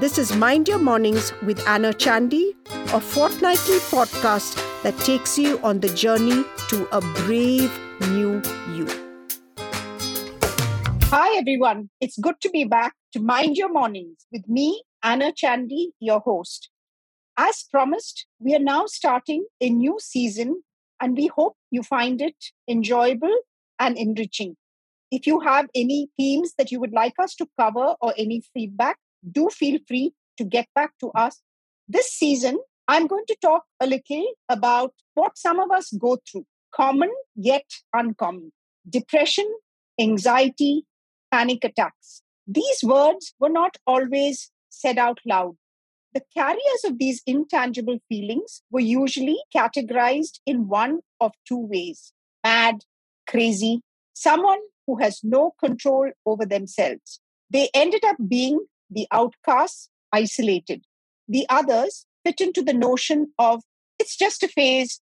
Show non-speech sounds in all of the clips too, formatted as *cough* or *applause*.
This is Mind Your Mornings with Anna Chandy, a fortnightly podcast that takes you on the journey to a brave new you. Hi, everyone. It's good to be back to Mind Your Mornings with me, Anna Chandy, your host. As promised, we are now starting a new season, and we hope you find it enjoyable and enriching. If you have any themes that you would like us to cover or any feedback, do feel free to get back to us. This season, I'm going to talk a little about what some of us go through common yet uncommon depression, anxiety, panic attacks. These words were not always said out loud. The carriers of these intangible feelings were usually categorized in one of two ways mad, crazy, someone who has no control over themselves. They ended up being the outcasts, isolated. The others fit into the notion of it's just a phase,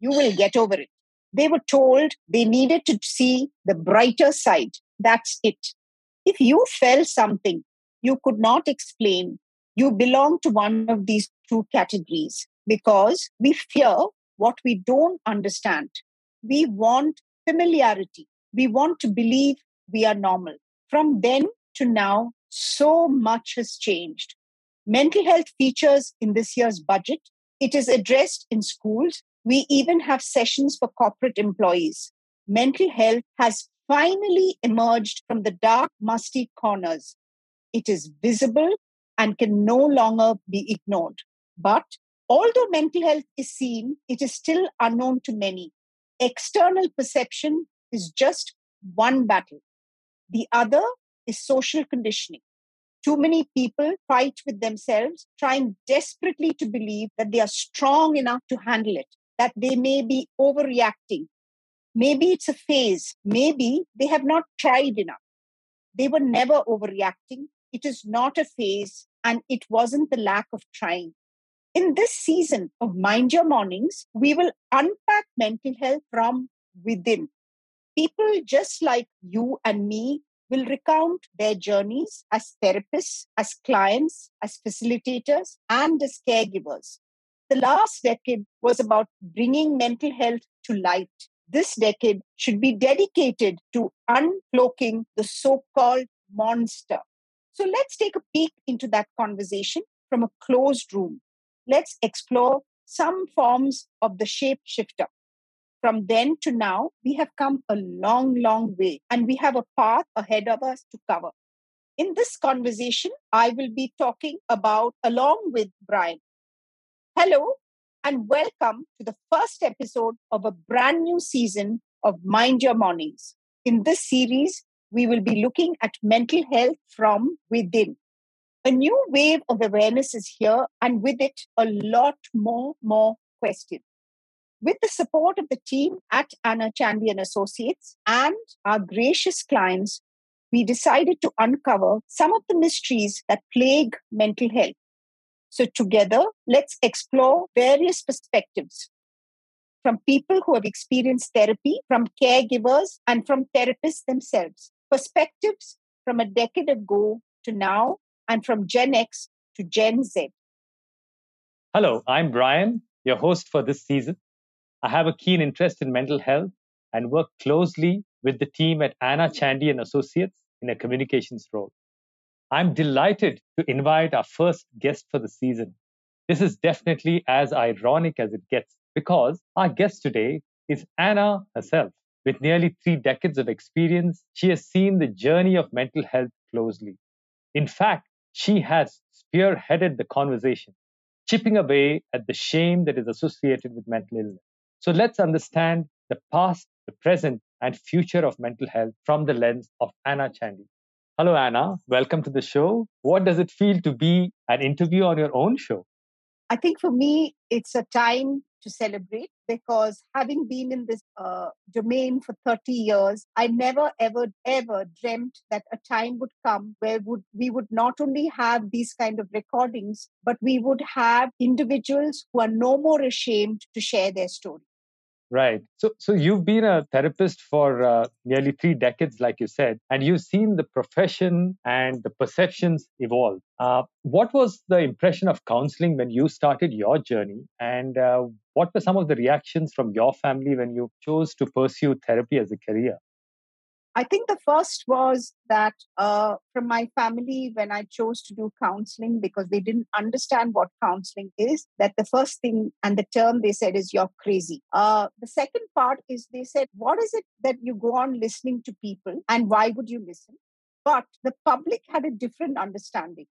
you will get over it. They were told they needed to see the brighter side. That's it. If you felt something you could not explain, you belong to one of these two categories because we fear what we don't understand. We want familiarity. We want to believe we are normal. From then to now, so much has changed. Mental health features in this year's budget. It is addressed in schools. We even have sessions for corporate employees. Mental health has finally emerged from the dark, musty corners. It is visible and can no longer be ignored. But although mental health is seen, it is still unknown to many. External perception is just one battle. The other is social conditioning. Too many people fight with themselves, trying desperately to believe that they are strong enough to handle it, that they may be overreacting. Maybe it's a phase. Maybe they have not tried enough. They were never overreacting. It is not a phase, and it wasn't the lack of trying. In this season of Mind Your Mornings, we will unpack mental health from within. People just like you and me will recount their journeys as therapists, as clients, as facilitators, and as caregivers. The last decade was about bringing mental health to light. This decade should be dedicated to uncloaking the so called monster. So let's take a peek into that conversation from a closed room. Let's explore some forms of the shapeshifter from then to now, we have come a long, long way, and we have a path ahead of us to cover. In this conversation, I will be talking about along with Brian. Hello, and welcome to the first episode of a brand new season of Mind Your Mornings. In this series, we will be looking at mental health from within. A new wave of awareness is here, and with it, a lot more, more questions. With the support of the team at Anna Chandy and Associates and our gracious clients, we decided to uncover some of the mysteries that plague mental health. So, together, let's explore various perspectives from people who have experienced therapy, from caregivers, and from therapists themselves. Perspectives from a decade ago to now, and from Gen X to Gen Z. Hello, I'm Brian, your host for this season. I have a keen interest in mental health and work closely with the team at Anna Chandy and Associates in a communications role. I'm delighted to invite our first guest for the season. This is definitely as ironic as it gets because our guest today is Anna herself. With nearly three decades of experience, she has seen the journey of mental health closely. In fact, she has spearheaded the conversation, chipping away at the shame that is associated with mental illness. So let's understand the past, the present, and future of mental health from the lens of Anna Chandy. Hello, Anna. Welcome to the show. What does it feel to be an interview on your own show? I think for me, it's a time to celebrate because having been in this uh, domain for 30 years, I never, ever, ever dreamt that a time would come where would, we would not only have these kind of recordings, but we would have individuals who are no more ashamed to share their story. Right. So, so you've been a therapist for uh, nearly three decades, like you said, and you've seen the profession and the perceptions evolve. Uh, what was the impression of counseling when you started your journey, and uh, what were some of the reactions from your family when you chose to pursue therapy as a career? I think the first was that uh, from my family, when I chose to do counseling, because they didn't understand what counseling is, that the first thing and the term they said is, You're crazy. Uh, the second part is they said, What is it that you go on listening to people and why would you listen? But the public had a different understanding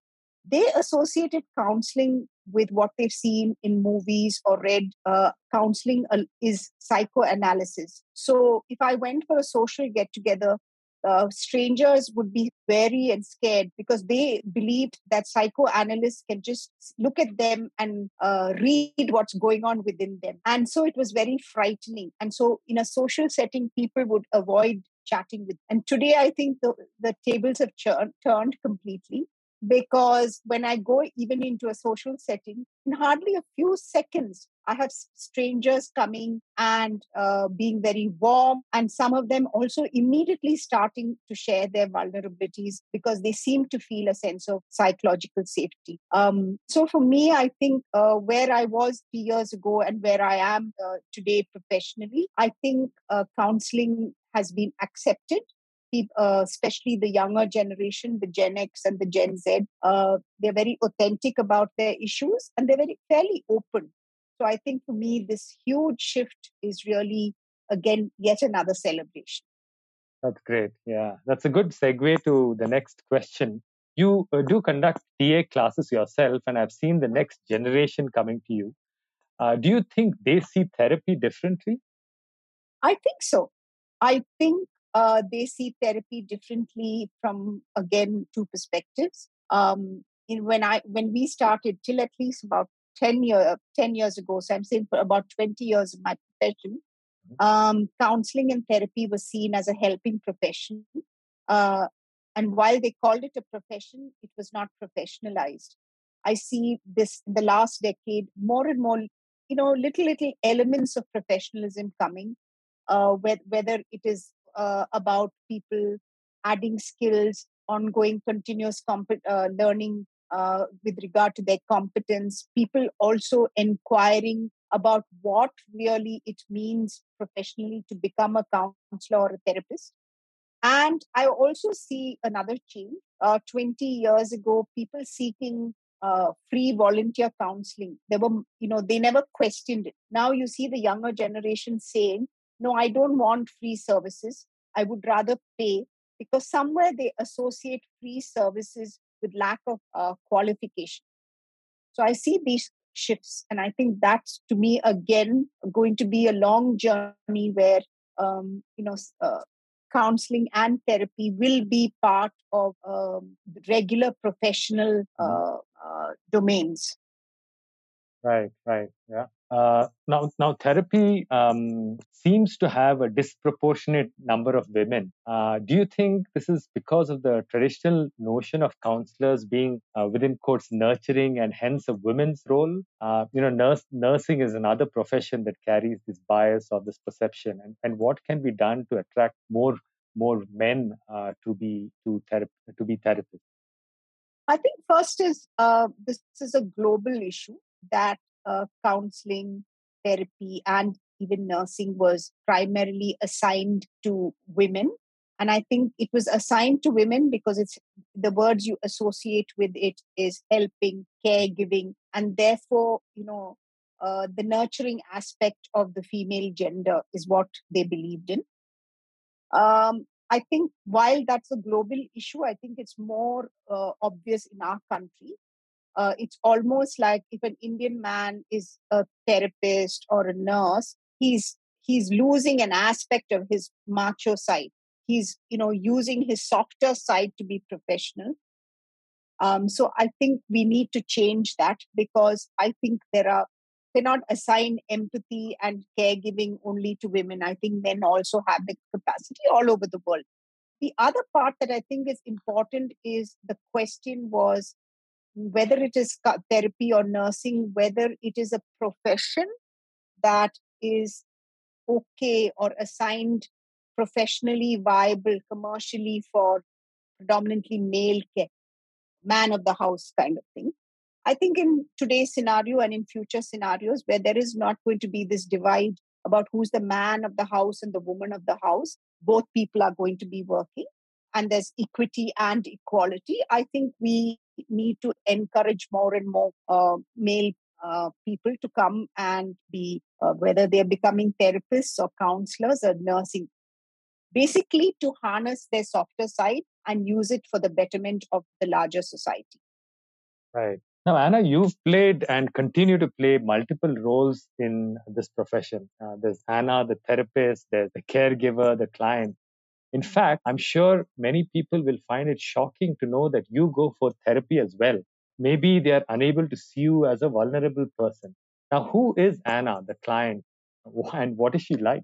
they associated counseling with what they've seen in movies or read. Uh, counseling uh, is psychoanalysis. So if I went for a social get together, uh, strangers would be wary and scared because they believed that psychoanalysts can just look at them and uh, read what's going on within them. And so it was very frightening. And so, in a social setting, people would avoid chatting with. And today, I think the, the tables have turned completely because when I go even into a social setting, in hardly a few seconds, I have strangers coming and uh, being very warm, and some of them also immediately starting to share their vulnerabilities because they seem to feel a sense of psychological safety. Um, so, for me, I think uh, where I was three years ago and where I am uh, today professionally, I think uh, counseling has been accepted uh, especially the younger generation, the Gen X and the Gen Z, uh, they're very authentic about their issues and they're very fairly open. So I think for me, this huge shift is really, again, yet another celebration. That's great. Yeah, that's a good segue to the next question. You uh, do conduct TA classes yourself, and I've seen the next generation coming to you. Uh, do you think they see therapy differently? I think so. I think uh, they see therapy differently from again two perspectives. Um, in when I when we started till at least about 10 year 10 years ago, so I'm saying for about 20 years of my profession, mm-hmm. um, counseling and therapy was seen as a helping profession. Uh, and while they called it a profession, it was not professionalized. I see this in the last decade more and more, you know, little little elements of professionalism coming. Uh, whether it is uh, about people adding skills, ongoing continuous comp- uh, learning uh, with regard to their competence, people also inquiring about what really it means professionally to become a counselor or a therapist. And I also see another change. Uh, 20 years ago, people seeking uh, free volunteer counseling, they were, you know, they never questioned it. Now you see the younger generation saying, no, I don't want free services. I would rather pay because somewhere they associate free services with lack of uh, qualification. So I see these shifts, and I think that's to me again going to be a long journey where um, you know uh, counseling and therapy will be part of um, regular professional mm-hmm. uh, uh, domains. Right, right, yeah. Uh, now, now therapy um, seems to have a disproportionate number of women. Uh, do you think this is because of the traditional notion of counselors being uh, within quotes nurturing and hence a women's role? Uh, you know, nurse, nursing is another profession that carries this bias or this perception. And, and what can be done to attract more more men uh, to be to therapy to be therapists? I think first is uh, this is a global issue that uh, counseling, therapy, and even nursing was primarily assigned to women. And I think it was assigned to women because it's the words you associate with it is helping, caregiving, and therefore, you know, uh, the nurturing aspect of the female gender is what they believed in. Um, I think while that's a global issue, I think it's more uh, obvious in our country uh, it's almost like if an Indian man is a therapist or a nurse, he's he's losing an aspect of his macho side. He's you know using his softer side to be professional. Um, so I think we need to change that because I think there are cannot assign empathy and caregiving only to women. I think men also have the capacity all over the world. The other part that I think is important is the question was whether it is therapy or nursing, whether it is a profession that is okay or assigned professionally viable commercially for predominantly male care, man of the house kind of thing. I think in today's scenario and in future scenarios where there is not going to be this divide about who's the man of the house and the woman of the house, both people are going to be working and there's equity and equality. I think we need to encourage more and more uh, male uh, people to come and be, uh, whether they're becoming therapists or counselors or nursing, basically to harness their softer side and use it for the betterment of the larger society. Right. Now, Anna, you've played and continue to play multiple roles in this profession. Uh, there's Anna, the therapist, there's the caregiver, the client. In fact, I'm sure many people will find it shocking to know that you go for therapy as well. Maybe they are unable to see you as a vulnerable person. Now, who is Anna, the client, and what is she like?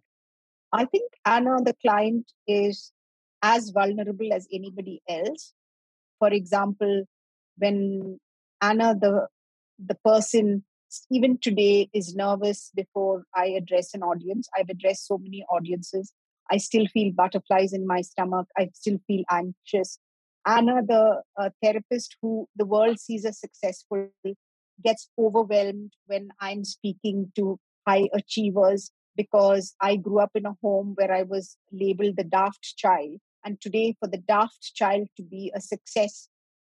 I think Anna, the client, is as vulnerable as anybody else. For example, when Anna, the the person, even today is nervous before I address an audience. I've addressed so many audiences. I still feel butterflies in my stomach. I still feel anxious. Anna, the uh, therapist who the world sees as successful, gets overwhelmed when I'm speaking to high achievers because I grew up in a home where I was labeled the daft child. And today, for the daft child to be a success,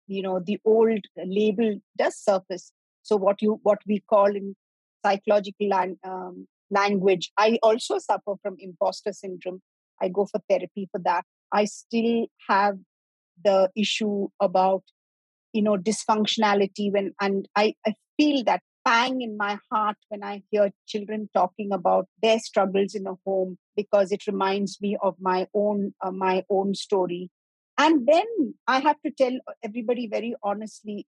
you know, the old label does surface. So, what you what we call in psychological um, language, I also suffer from imposter syndrome. I go for therapy for that. I still have the issue about you know dysfunctionality when and I, I feel that pang in my heart when I hear children talking about their struggles in a home because it reminds me of my own uh, my own story. And then I have to tell everybody very honestly,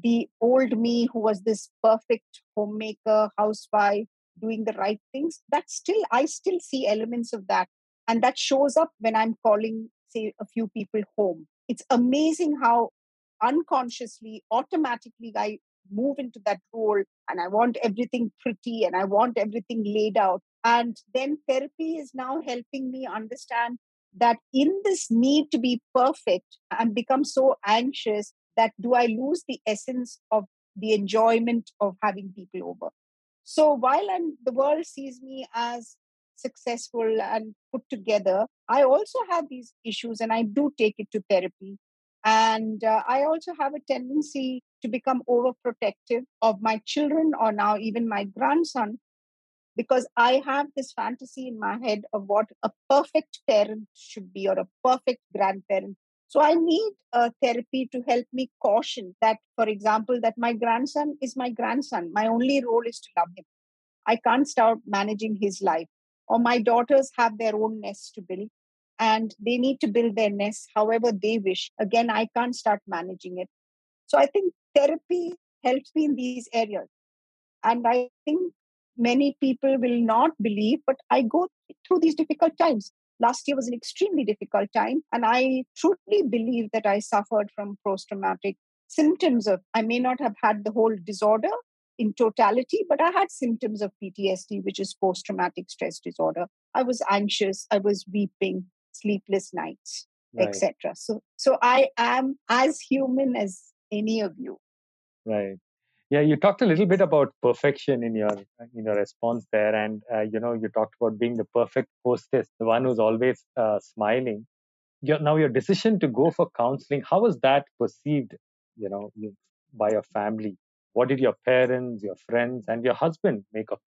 the old me who was this perfect homemaker, housewife, doing the right things, that still I still see elements of that, and that shows up when I'm calling say a few people home. It's amazing how unconsciously, automatically, I move into that role and I want everything pretty and I want everything laid out. And then therapy is now helping me understand that in this need to be perfect, and become so anxious that do I lose the essence of the enjoyment of having people over? So while I'm, the world sees me as successful and put together, I also have these issues and I do take it to therapy. And uh, I also have a tendency to become overprotective of my children or now even my grandson because I have this fantasy in my head of what a perfect parent should be or a perfect grandparent. So I need a therapy to help me caution that, for example, that my grandson is my grandson. My only role is to love him. I can't start managing his life. Or my daughters have their own nests to build and they need to build their nests however they wish. Again, I can't start managing it. So I think therapy helps me in these areas. And I think many people will not believe, but I go through these difficult times. Last year was an extremely difficult time, and I truly believe that I suffered from post traumatic symptoms of, I may not have had the whole disorder in totality, but I had symptoms of PTSD, which is post traumatic stress disorder. I was anxious, I was weeping, sleepless nights, right. etc. So, so I am as human as any of you. Right. Yeah, you talked a little bit about perfection in your in your response there, and uh, you know you talked about being the perfect hostess, the one who's always uh, smiling. Your, now, your decision to go for counseling, how was that perceived? You know, by your family. What did your parents, your friends, and your husband make of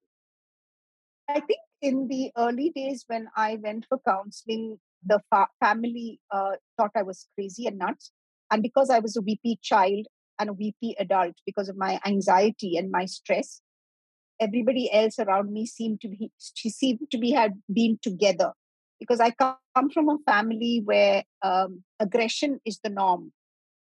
it? I think in the early days when I went for counseling, the fa- family uh, thought I was crazy and nuts. And because I was a VP child, and a VP adult because of my anxiety and my stress. Everybody else around me seemed to be she seemed to be had been together because I come from a family where um, aggression is the norm.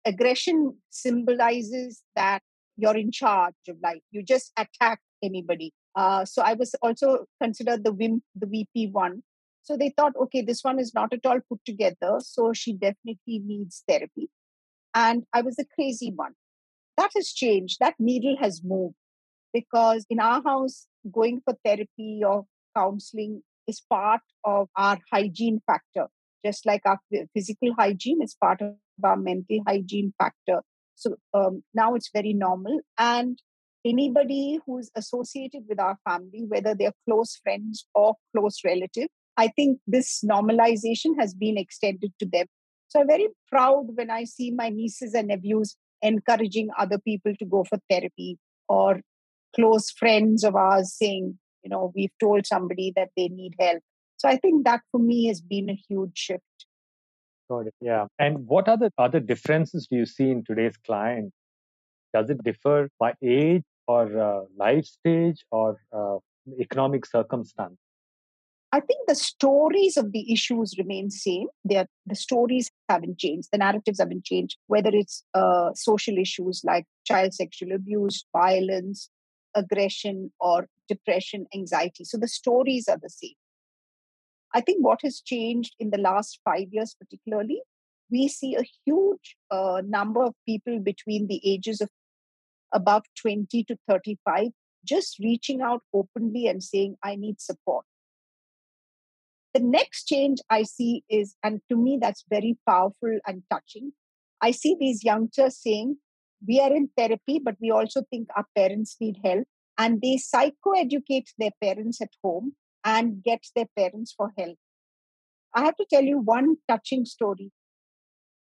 Aggression symbolizes that you're in charge of life. You just attack anybody. Uh, so I was also considered the WIM, the VP one. So they thought, okay, this one is not at all put together. So she definitely needs therapy and I was the crazy one. That has changed. That needle has moved because in our house, going for therapy or counseling is part of our hygiene factor, just like our physical hygiene is part of our mental hygiene factor. So um, now it's very normal. And anybody who's associated with our family, whether they're close friends or close relative, I think this normalization has been extended to them. So I'm very proud when I see my nieces and nephews encouraging other people to go for therapy or close friends of ours saying, you know, we've told somebody that they need help. So I think that for me has been a huge shift. Got it. Yeah. And what are the other differences do you see in today's client? Does it differ by age or uh, life stage or uh, economic circumstance? I think the stories of the issues remain same. They're, the stories haven't changed. The narratives haven't changed. Whether it's uh, social issues like child sexual abuse, violence, aggression, or depression, anxiety. So the stories are the same. I think what has changed in the last five years, particularly, we see a huge uh, number of people between the ages of above 20 to 35 just reaching out openly and saying, I need support. The next change I see is, and to me, that's very powerful and touching. I see these youngsters saying, We are in therapy, but we also think our parents need help. And they psychoeducate their parents at home and get their parents for help. I have to tell you one touching story.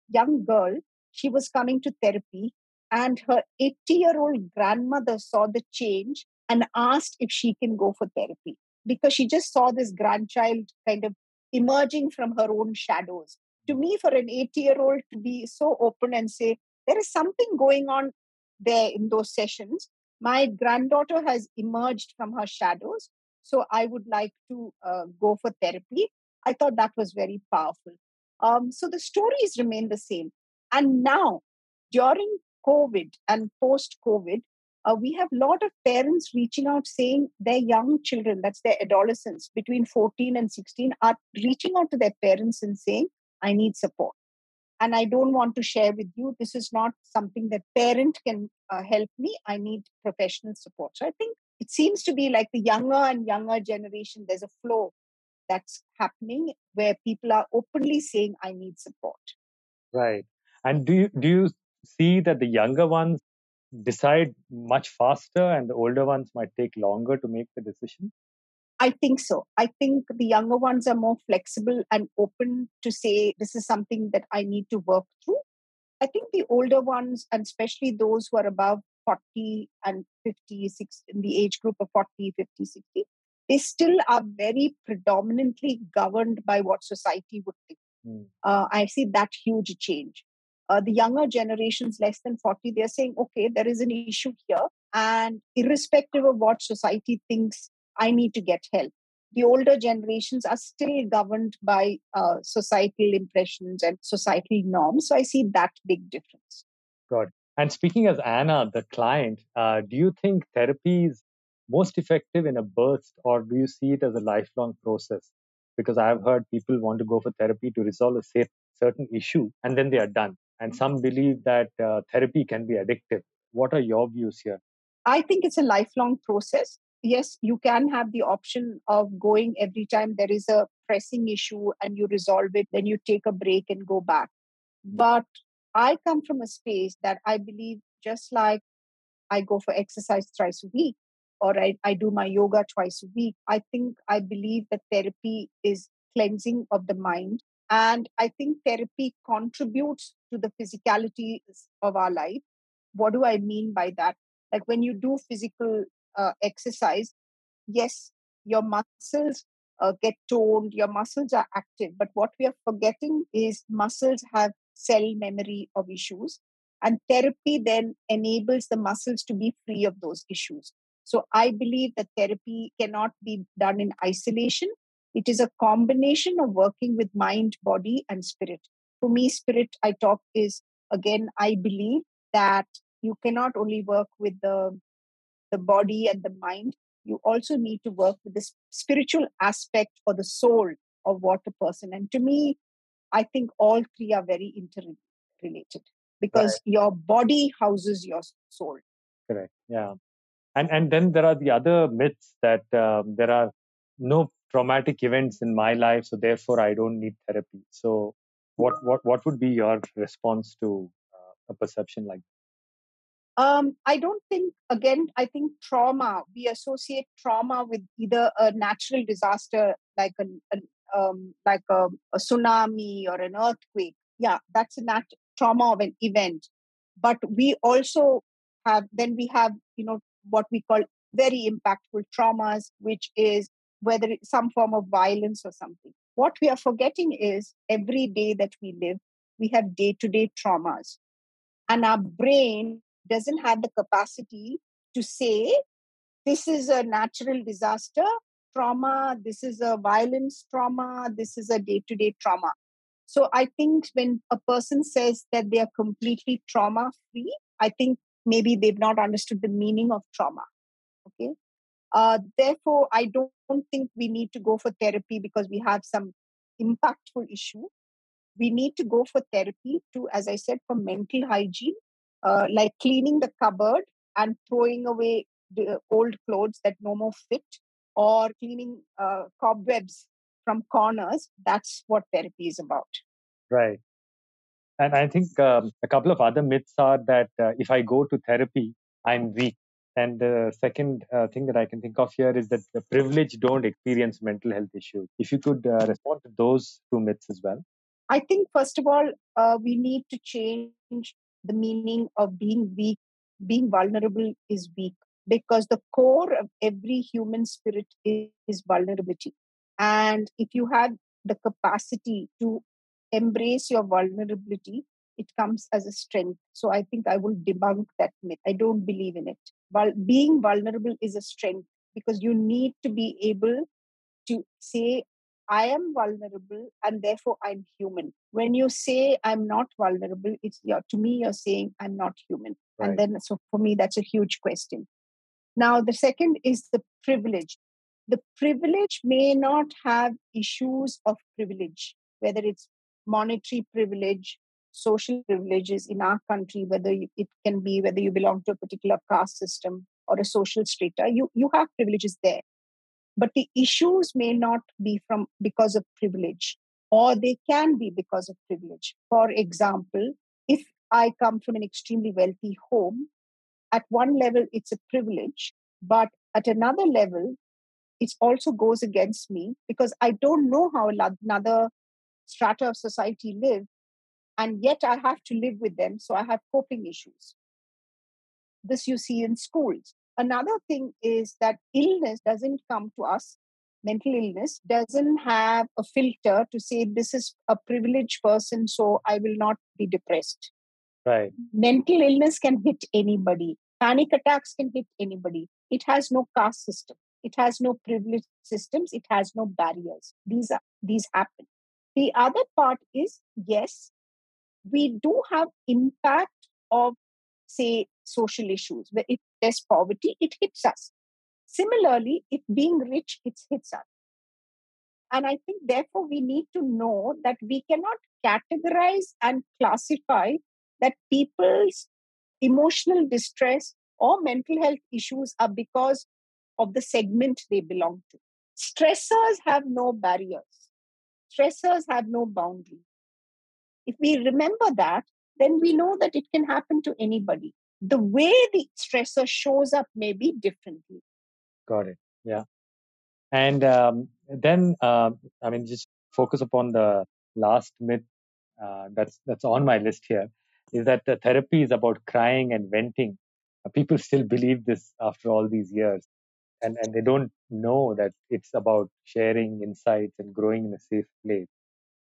Young girl, she was coming to therapy, and her 80 year old grandmother saw the change and asked if she can go for therapy because she just saw this grandchild kind of emerging from her own shadows. To me, for an 80 year old to be so open and say, there is something going on there in those sessions. My granddaughter has emerged from her shadows. So I would like to uh, go for therapy. I thought that was very powerful. Um, so the stories remain the same. And now, during COVID and post COVID, uh, we have a lot of parents reaching out saying their young children, that's their adolescents between 14 and 16, are reaching out to their parents and saying, I need support. And I don't want to share with you. This is not something that parent can uh, help me. I need professional support. So I think it seems to be like the younger and younger generation, there's a flow that's happening where people are openly saying, I need support. Right. And do you, do you see that the younger ones decide much faster and the older ones might take longer to make the decision? I think so. I think the younger ones are more flexible and open to say, this is something that I need to work through. I think the older ones, and especially those who are above 40 and 50, 60, in the age group of 40, 50, 60, they still are very predominantly governed by what society would think. Mm. Uh, I see that huge change uh, the younger generations less than 40 they're saying okay there is an issue here and irrespective of what society thinks i need to get help the older generations are still governed by uh, societal impressions and societal norms so i see that big difference good and speaking as anna the client uh, do you think therapy is most effective in a burst or do you see it as a lifelong process because i've heard people want to go for therapy to resolve a certain issue and then they are done and some believe that uh, therapy can be addictive. What are your views here? I think it's a lifelong process. Yes, you can have the option of going every time there is a pressing issue and you resolve it, then you take a break and go back. But I come from a space that I believe just like I go for exercise thrice a week or I, I do my yoga twice a week, I think I believe that therapy is cleansing of the mind and I think therapy contributes to the physicality of our life. What do I mean by that? Like when you do physical uh, exercise, yes, your muscles uh, get toned, your muscles are active. But what we are forgetting is muscles have cell memory of issues. And therapy then enables the muscles to be free of those issues. So I believe that therapy cannot be done in isolation. It is a combination of working with mind, body, and spirit. For me, spirit, I talk is again, I believe that you cannot only work with the, the body and the mind, you also need to work with the spiritual aspect or the soul of what a person. And to me, I think all three are very interrelated because right. your body houses your soul. Correct. Yeah. And and then there are the other myths that um, there are no traumatic events in my life, so therefore I don't need therapy. So, what what what would be your response to uh, a perception like? That? Um, I don't think. Again, I think trauma. We associate trauma with either a natural disaster like a, a um, like a, a, tsunami or an earthquake. Yeah, that's a nat- trauma of an event. But we also have then we have you know what we call very impactful traumas, which is whether it's some form of violence or something. What we are forgetting is every day that we live, we have day to day traumas. And our brain doesn't have the capacity to say, this is a natural disaster trauma, this is a violence trauma, this is a day to day trauma. So I think when a person says that they are completely trauma free, I think maybe they've not understood the meaning of trauma. Okay. Uh, therefore, I don't think we need to go for therapy because we have some impactful issue. We need to go for therapy to, as I said, for mental hygiene, uh, like cleaning the cupboard and throwing away the old clothes that no more fit, or cleaning uh, cobwebs from corners. That's what therapy is about. Right. And I think um, a couple of other myths are that uh, if I go to therapy, I'm weak. And the second uh, thing that I can think of here is that the privileged don't experience mental health issues. If you could uh, respond to those two myths as well. I think, first of all, uh, we need to change the meaning of being weak. Being vulnerable is weak because the core of every human spirit is, is vulnerability. And if you have the capacity to embrace your vulnerability, it comes as a strength. So I think I will debunk that myth. I don't believe in it. But being vulnerable is a strength because you need to be able to say, I am vulnerable and therefore I'm human. When you say I'm not vulnerable, it's yeah, to me you're saying I'm not human. Right. And then so for me that's a huge question. Now the second is the privilege. The privilege may not have issues of privilege, whether it's monetary privilege, social privileges in our country, whether it can be whether you belong to a particular caste system or a social strata, uh, you, you have privileges there. But the issues may not be from because of privilege, or they can be because of privilege. For example, if I come from an extremely wealthy home, at one level it's a privilege, but at another level, it also goes against me because I don't know how another strata of society live and yet I have to live with them. So I have coping issues. This you see in schools. Another thing is that illness doesn't come to us. Mental illness doesn't have a filter to say this is a privileged person, so I will not be depressed. Right. Mental illness can hit anybody. Panic attacks can hit anybody. It has no caste system. It has no privilege systems. It has no barriers. These are these happen. The other part is yes, we do have impact of say social issues where if there's poverty it hits us similarly if being rich it hits us and i think therefore we need to know that we cannot categorize and classify that people's emotional distress or mental health issues are because of the segment they belong to stressors have no barriers stressors have no boundaries if we remember that, then we know that it can happen to anybody. The way the stressor shows up may be differently. Got it. Yeah. And um, then, uh, I mean, just focus upon the last myth uh, that's that's on my list here is that the therapy is about crying and venting. Uh, people still believe this after all these years, and and they don't know that it's about sharing insights and growing in a safe place.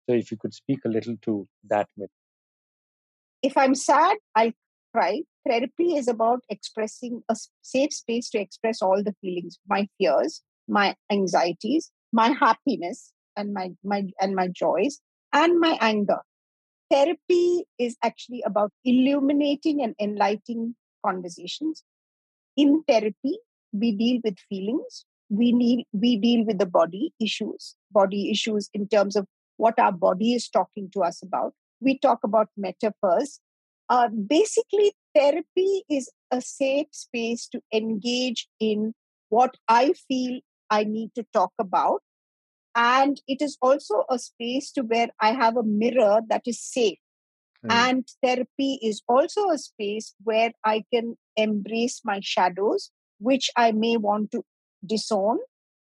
So if you could speak a little to that myth. If I'm sad, I'll cry. Therapy is about expressing a safe space to express all the feelings, my fears, my anxieties, my happiness, and my, my and my joys, and my anger. Therapy is actually about illuminating and enlightening conversations. In therapy, we deal with feelings. We need we deal with the body issues, body issues in terms of what our body is talking to us about. We talk about metaphors. Uh, basically, therapy is a safe space to engage in what I feel I need to talk about and it is also a space to where i have a mirror that is safe. Mm. and therapy is also a space where i can embrace my shadows which i may want to disown.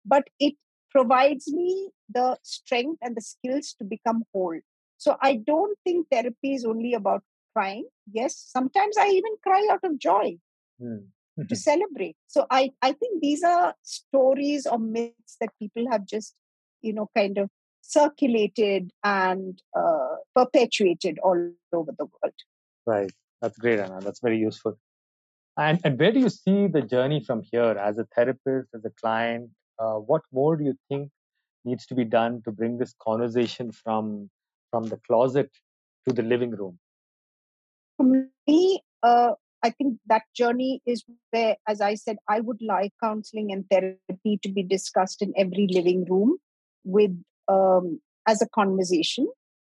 But it provides me the strength and the skills to become whole. So i don't think therapy is only about crying. Yes sometimes i even cry out of joy mm. to *laughs* celebrate. So i i think these are stories or myths that people have just you know, kind of circulated and uh, perpetuated all over the world. Right. That's great, Anna. That's very useful. And, and where do you see the journey from here as a therapist, as a client? Uh, what more do you think needs to be done to bring this conversation from from the closet to the living room? For me, uh, I think that journey is where, as I said, I would like counseling and therapy to be discussed in every living room with um, as a conversation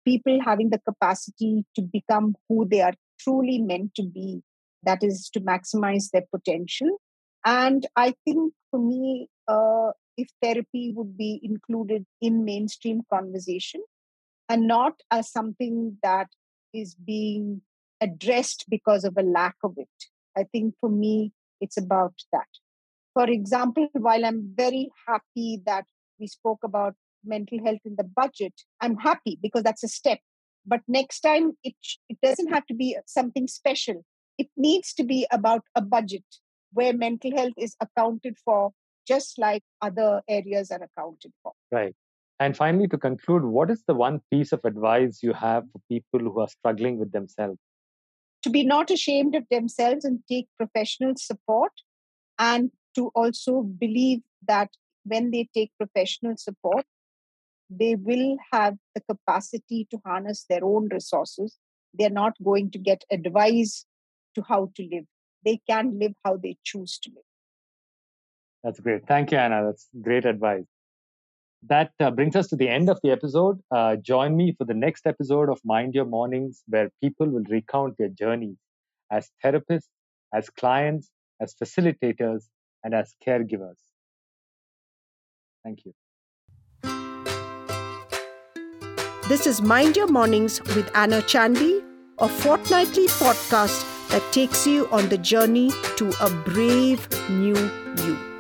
people having the capacity to become who they are truly meant to be that is to maximize their potential. And i think for me uh, if therapy would be included in mainstream conversation and not as something that is being addressed because of a lack of it i think for me it's about that. For example while i'm very happy that we spoke about mental health in the budget, I'm happy because that's a step. But next time, it, it doesn't have to be something special. It needs to be about a budget where mental health is accounted for just like other areas are accounted for. Right. And finally, to conclude, what is the one piece of advice you have for people who are struggling with themselves? To be not ashamed of themselves and take professional support, and to also believe that when they take professional support, they will have the capacity to harness their own resources. They're not going to get advice to how to live. They can live how they choose to live. That's great. Thank you, Anna. That's great advice. That uh, brings us to the end of the episode. Uh, join me for the next episode of Mind Your Mornings, where people will recount their journeys as therapists, as clients, as facilitators, and as caregivers. Thank you. This is Mind Your Mornings with Anna Chandy, a fortnightly podcast that takes you on the journey to a brave new you.